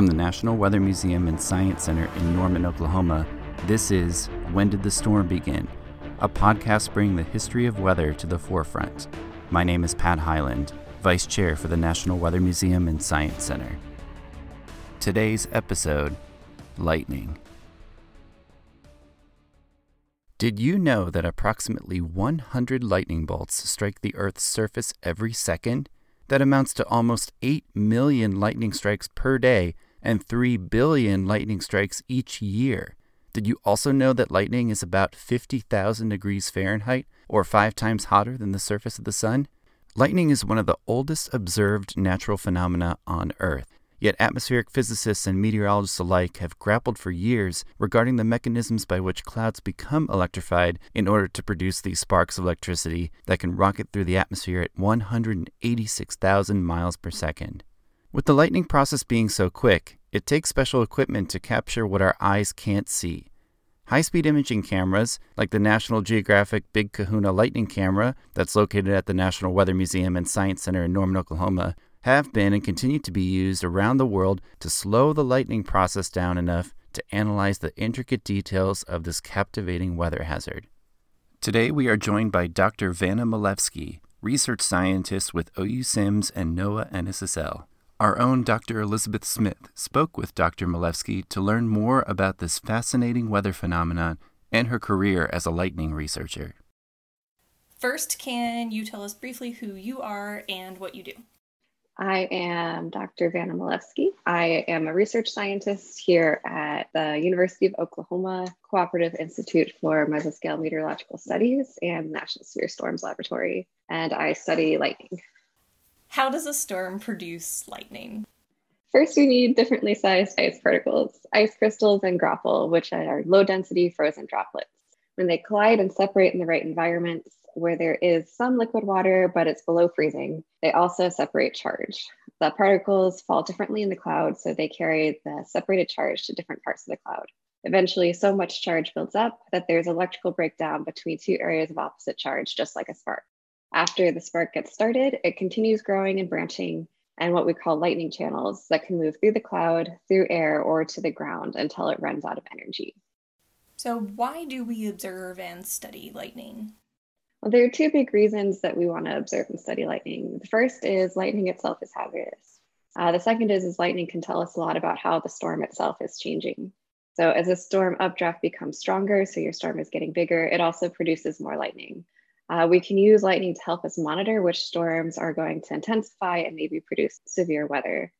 From the National Weather Museum and Science Center in Norman, Oklahoma, this is When Did the Storm Begin? A podcast bringing the history of weather to the forefront. My name is Pat Highland, Vice Chair for the National Weather Museum and Science Center. Today's episode Lightning. Did you know that approximately 100 lightning bolts strike the Earth's surface every second? That amounts to almost 8 million lightning strikes per day and 3 billion lightning strikes each year. Did you also know that lightning is about 50,000 degrees Fahrenheit, or five times hotter than the surface of the sun? Lightning is one of the oldest observed natural phenomena on Earth. Yet atmospheric physicists and meteorologists alike have grappled for years regarding the mechanisms by which clouds become electrified in order to produce these sparks of electricity that can rocket through the atmosphere at 186,000 miles per second. With the lightning process being so quick, it takes special equipment to capture what our eyes can't see. High speed imaging cameras, like the National Geographic Big Kahuna Lightning Camera that's located at the National Weather Museum and Science Center in Norman, Oklahoma, have been and continue to be used around the world to slow the lightning process down enough to analyze the intricate details of this captivating weather hazard. Today we are joined by Dr. Vanna Milewski, research scientist with OU CIMMS and NOAA NSSL. Our own Dr. Elizabeth Smith spoke with Dr. Milewski to learn more about this fascinating weather phenomenon and her career as a lightning researcher. First, can you tell us briefly who you are and what you do? I am Dr. Vanna Milewski. I am a research scientist here at the University of Oklahoma Cooperative Institute for Mesoscale Meteorological Studies and National Severe Storms Laboratory, and I study lightning. How does a storm produce lightning? First, we need differently sized ice particles, ice crystals, and graupel, which are low density frozen droplets. When they collide and separate in the right environments, where there is some liquid water, but it's below freezing, they also separate charge. The particles fall differently in the cloud, so they carry the separated charge to different parts of the cloud. Eventually, so much charge builds up that there's electrical breakdown between two areas of opposite charge, just like a spark. After the spark gets started, it continues growing and branching, and what we call lightning channels that can move through the cloud, through air, or to the ground until it runs out of energy. So, why do we observe and study lightning? Well, there are two big reasons that we want to observe and study lightning. The first is lightning itself is hazardous. Uh, the second is, is lightning can tell us a lot about how the storm itself is changing. So as a storm updraft becomes stronger, so your storm is getting bigger, it also produces more lightning. Uh, we can use lightning to help us monitor which storms are going to intensify and maybe produce severe weather.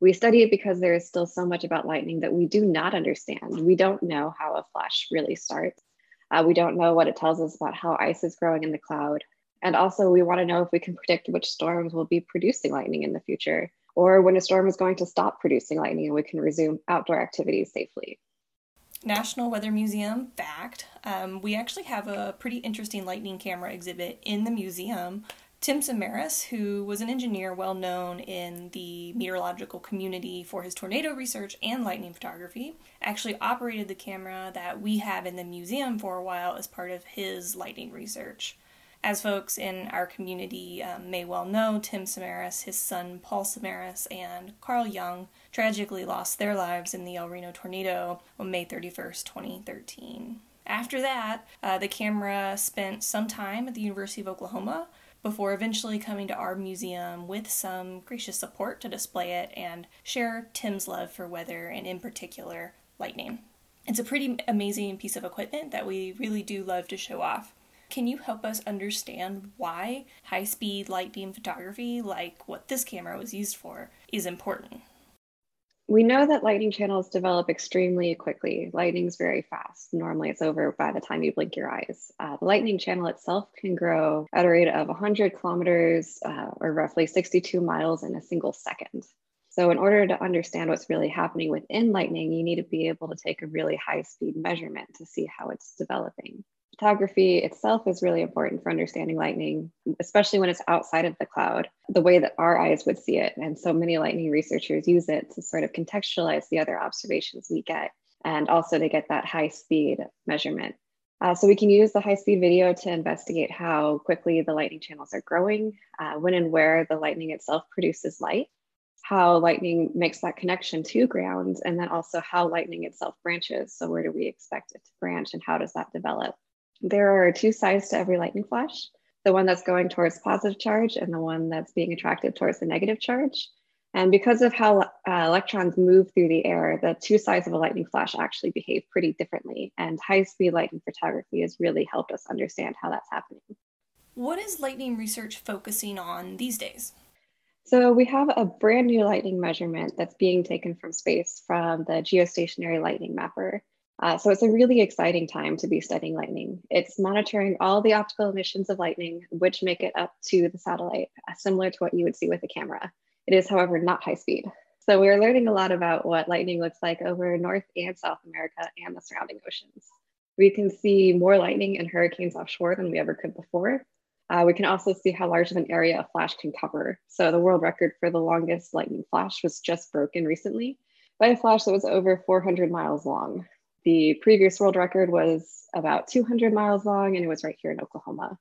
We study it because there is still so much about lightning that we do not understand. We don't know how a flash really starts. Uh, we don't know what it tells us about how ice is growing in the cloud. And also, we want to know if we can predict which storms will be producing lightning in the future, or when a storm is going to stop producing lightning and we can resume outdoor activities safely. National Weather Museum fact um, we actually have a pretty interesting lightning camera exhibit in the museum Tim Samaras, who was an engineer well known in the meteorological community for his tornado research and lightning photography, actually operated the camera that we have in the museum for a while as part of his lightning research. As folks in our community um, may well know, Tim Samaras, his son Paul Samaras, and Carl Young tragically lost their lives in the El Reno tornado on May 31st, 2013. After that, uh, the camera spent some time at the University of Oklahoma before eventually coming to our museum with some gracious support to display it and share Tim's love for weather and, in particular, lightning. It's a pretty amazing piece of equipment that we really do love to show off. Can you help us understand why high speed light beam photography, like what this camera was used for, is important? We know that lightning channels develop extremely quickly. Lightning's very fast. Normally, it's over by the time you blink your eyes. Uh, the lightning channel itself can grow at a rate of 100 kilometers uh, or roughly 62 miles in a single second. So, in order to understand what's really happening within lightning, you need to be able to take a really high speed measurement to see how it's developing photography itself is really important for understanding lightning, especially when it's outside of the cloud, the way that our eyes would see it. And so many lightning researchers use it to sort of contextualize the other observations we get and also to get that high speed measurement. Uh, so we can use the high speed video to investigate how quickly the lightning channels are growing, uh, when and where the lightning itself produces light. how lightning makes that connection to ground, and then also how lightning itself branches. So, where do we expect it to branch and how does that develop? There are two sides to every lightning flash the one that's going towards positive charge and the one that's being attracted towards the negative charge. And because of how uh, electrons move through the air, the two sides of a lightning flash actually behave pretty differently. And high speed lightning photography has really helped us understand how that's happening. What is lightning research focusing on these days? So, we have a brand new lightning measurement that's being taken from space from the geostationary lightning mapper. Uh, so, it's a really exciting time to be studying lightning. It's monitoring all the optical emissions of lightning, which make it up to the satellite, uh, similar to what you would see with a camera. It is, however, not high speed. So, we are learning a lot about what lightning looks like over North and South America and the surrounding oceans. We can see more lightning and hurricanes offshore than we ever could before. Uh, we can also see how large of an area a flash can cover. So the world record for the longest lightning flash was just broken recently by a flash that was over 400 miles long. The previous world record was about 200 miles long and it was right here in Oklahoma.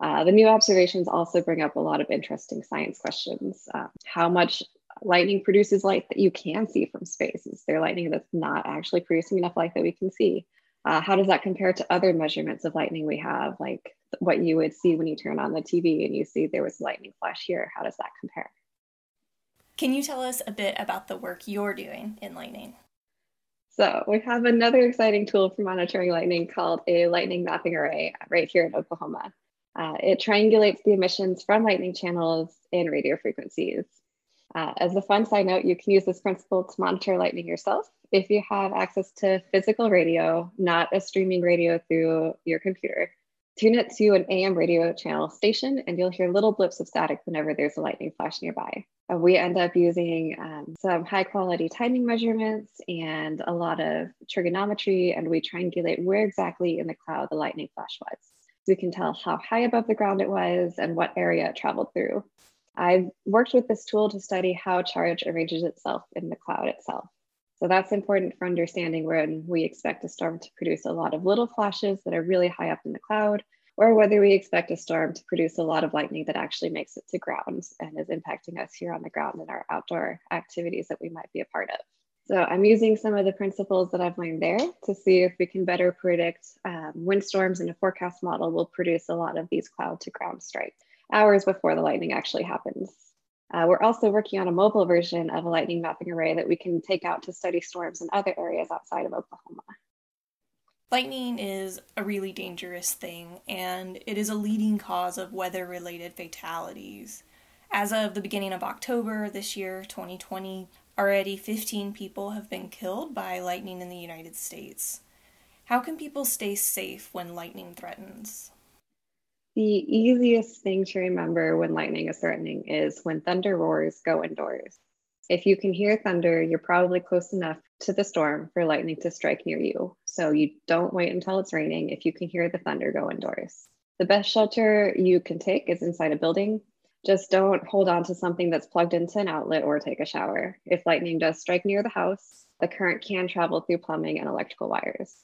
Uh, the new observations also bring up a lot of interesting science questions. Uh, how much lightning produces light that you can see from space? Is there lightning that's not actually producing enough light that we can see? Uh, how does that compare to other measurements of lightning we have, like what you would see when you turn on the TV and you see there was a lightning flash here? How does that compare? Can you tell us a bit about the work you're doing in lightning? So, we have another exciting tool for monitoring lightning called a lightning mapping array right here in Oklahoma. Uh, it triangulates the emissions from lightning channels in radio frequencies. Uh, as a fun side note, you can use this principle to monitor lightning yourself if you have access to physical radio, not a streaming radio through your computer. Tune it to an AM radio channel station, and you'll hear little blips of static whenever there's a lightning flash nearby. Uh, we end up using um, some high quality timing measurements and a lot of trigonometry, and we triangulate where exactly in the cloud the lightning flash was. We can tell how high above the ground it was and what area it traveled through. I've worked with this tool to study how charge arranges itself in the cloud itself. So that's important for understanding when we expect a storm to produce a lot of little flashes that are really high up in the cloud, or whether we expect a storm to produce a lot of lightning that actually makes it to ground and is impacting us here on the ground in our outdoor activities that we might be a part of. So I'm using some of the principles that I've learned there to see if we can better predict um, windstorms and a forecast model will produce a lot of these cloud to ground strikes hours before the lightning actually happens. Uh, we're also working on a mobile version of a lightning mapping array that we can take out to study storms in other areas outside of Oklahoma. Lightning is a really dangerous thing, and it is a leading cause of weather related fatalities. As of the beginning of October this year, 2020, already 15 people have been killed by lightning in the United States. How can people stay safe when lightning threatens? The easiest thing to remember when lightning is threatening is when thunder roars, go indoors. If you can hear thunder, you're probably close enough to the storm for lightning to strike near you. So you don't wait until it's raining. If you can hear the thunder, go indoors. The best shelter you can take is inside a building. Just don't hold on to something that's plugged into an outlet or take a shower. If lightning does strike near the house, the current can travel through plumbing and electrical wires.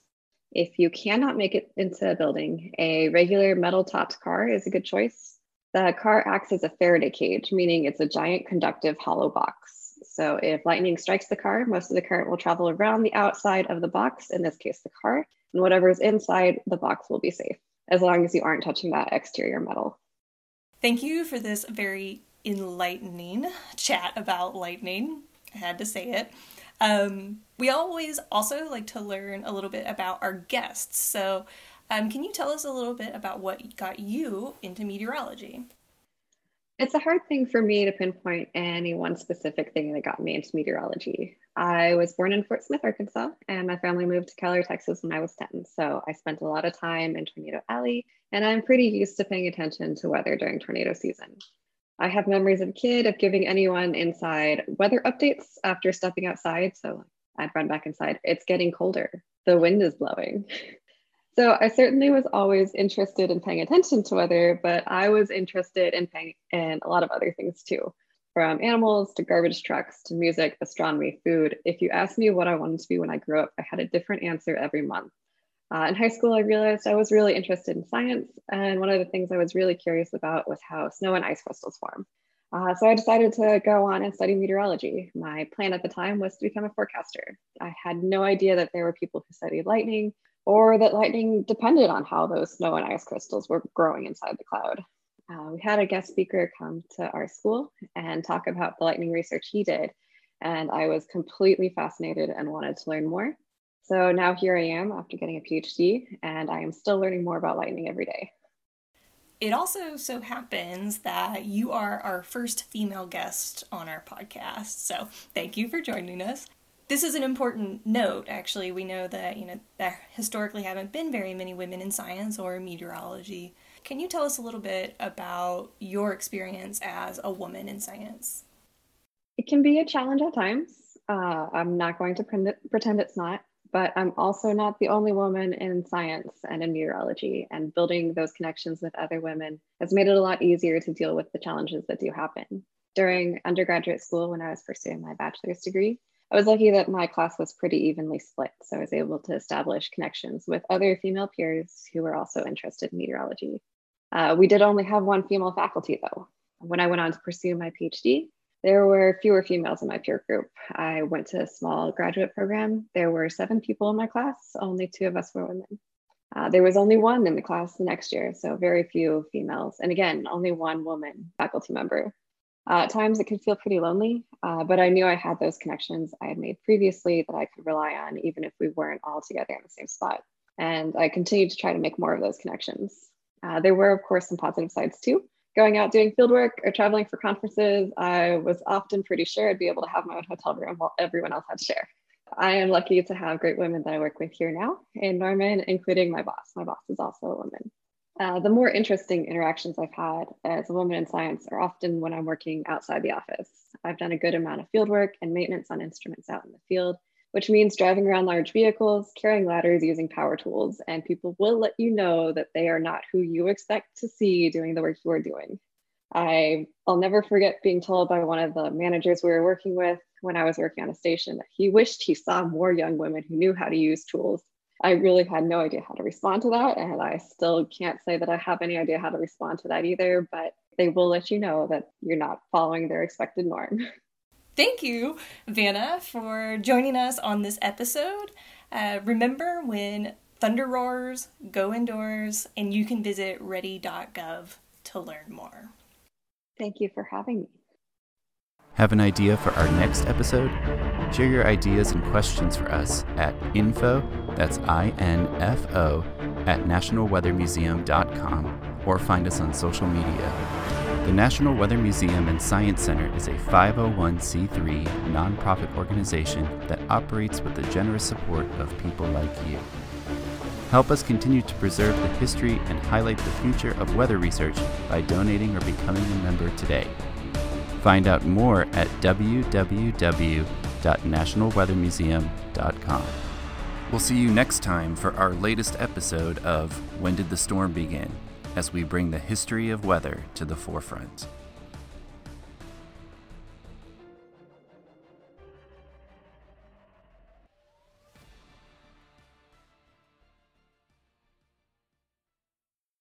If you cannot make it into a building, a regular metal topped car is a good choice. The car acts as a Faraday cage, meaning it's a giant conductive hollow box. So if lightning strikes the car, most of the current will travel around the outside of the box, in this case, the car, and whatever is inside the box will be safe, as long as you aren't touching that exterior metal. Thank you for this very enlightening chat about lightning. I had to say it. Um, we always also like to learn a little bit about our guests. So, um, can you tell us a little bit about what got you into meteorology? It's a hard thing for me to pinpoint any one specific thing that got me into meteorology. I was born in Fort Smith, Arkansas, and my family moved to Keller, Texas when I was 10. So I spent a lot of time in Tornado Alley, and I'm pretty used to paying attention to weather during tornado season. I have memories of a kid of giving anyone inside weather updates after stepping outside. So I'd run back inside. It's getting colder. The wind is blowing. So I certainly was always interested in paying attention to weather, but I was interested in paying in a lot of other things too, from animals to garbage trucks to music, astronomy, food. If you asked me what I wanted to be when I grew up, I had a different answer every month. Uh, in high school, I realized I was really interested in science. And one of the things I was really curious about was how snow and ice crystals form. Uh, so I decided to go on and study meteorology. My plan at the time was to become a forecaster. I had no idea that there were people who studied lightning or that lightning depended on how those snow and ice crystals were growing inside the cloud. Uh, we had a guest speaker come to our school and talk about the lightning research he did, and I was completely fascinated and wanted to learn more. So now here I am after getting a PhD, and I am still learning more about lightning every day. It also so happens that you are our first female guest on our podcast. So thank you for joining us. This is an important note, actually. We know that, you know, there historically haven't been very many women in science or meteorology. Can you tell us a little bit about your experience as a woman in science? It can be a challenge at times. Uh, I'm not going to pretend it's not but I'm also not the only woman in science and in meteorology. And building those connections with other women has made it a lot easier to deal with the challenges that do happen. During undergraduate school, when I was pursuing my bachelor's degree, I was lucky that my class was pretty evenly split. So I was able to establish connections with other female peers who were also interested in meteorology. Uh, we did only have one female faculty, though. When I went on to pursue my PhD, there were fewer females in my peer group. I went to a small graduate program. There were seven people in my class, only two of us were women. Uh, there was only one in the class the next year, so very few females. And again, only one woman faculty member. Uh, at times it could feel pretty lonely, uh, but I knew I had those connections I had made previously that I could rely on, even if we weren't all together in the same spot. And I continued to try to make more of those connections. Uh, there were, of course, some positive sides too going out doing field work or traveling for conferences, I was often pretty sure I'd be able to have my own hotel room while everyone else had to share. I am lucky to have great women that I work with here now in Norman, including my boss. My boss is also a woman. Uh, the more interesting interactions I've had as a woman in science are often when I'm working outside the office. I've done a good amount of field work and maintenance on instruments out in the field, which means driving around large vehicles, carrying ladders, using power tools, and people will let you know that they are not who you expect to see doing the work you are doing. I, I'll never forget being told by one of the managers we were working with when I was working on a station that he wished he saw more young women who knew how to use tools. I really had no idea how to respond to that, and I still can't say that I have any idea how to respond to that either, but they will let you know that you're not following their expected norm. Thank you, Vanna, for joining us on this episode. Uh, remember when thunder roars, go indoors, and you can visit ready.gov to learn more. Thank you for having me. Have an idea for our next episode? Share your ideas and questions for us at info, that's I-N-F-O, at nationalweathermuseum.com or find us on social media. The National Weather Museum and Science Center is a 501c3 nonprofit organization that operates with the generous support of people like you. Help us continue to preserve the history and highlight the future of weather research by donating or becoming a member today. Find out more at www.nationalweathermuseum.com. We'll see you next time for our latest episode of When Did the Storm Begin? As we bring the history of weather to the forefront.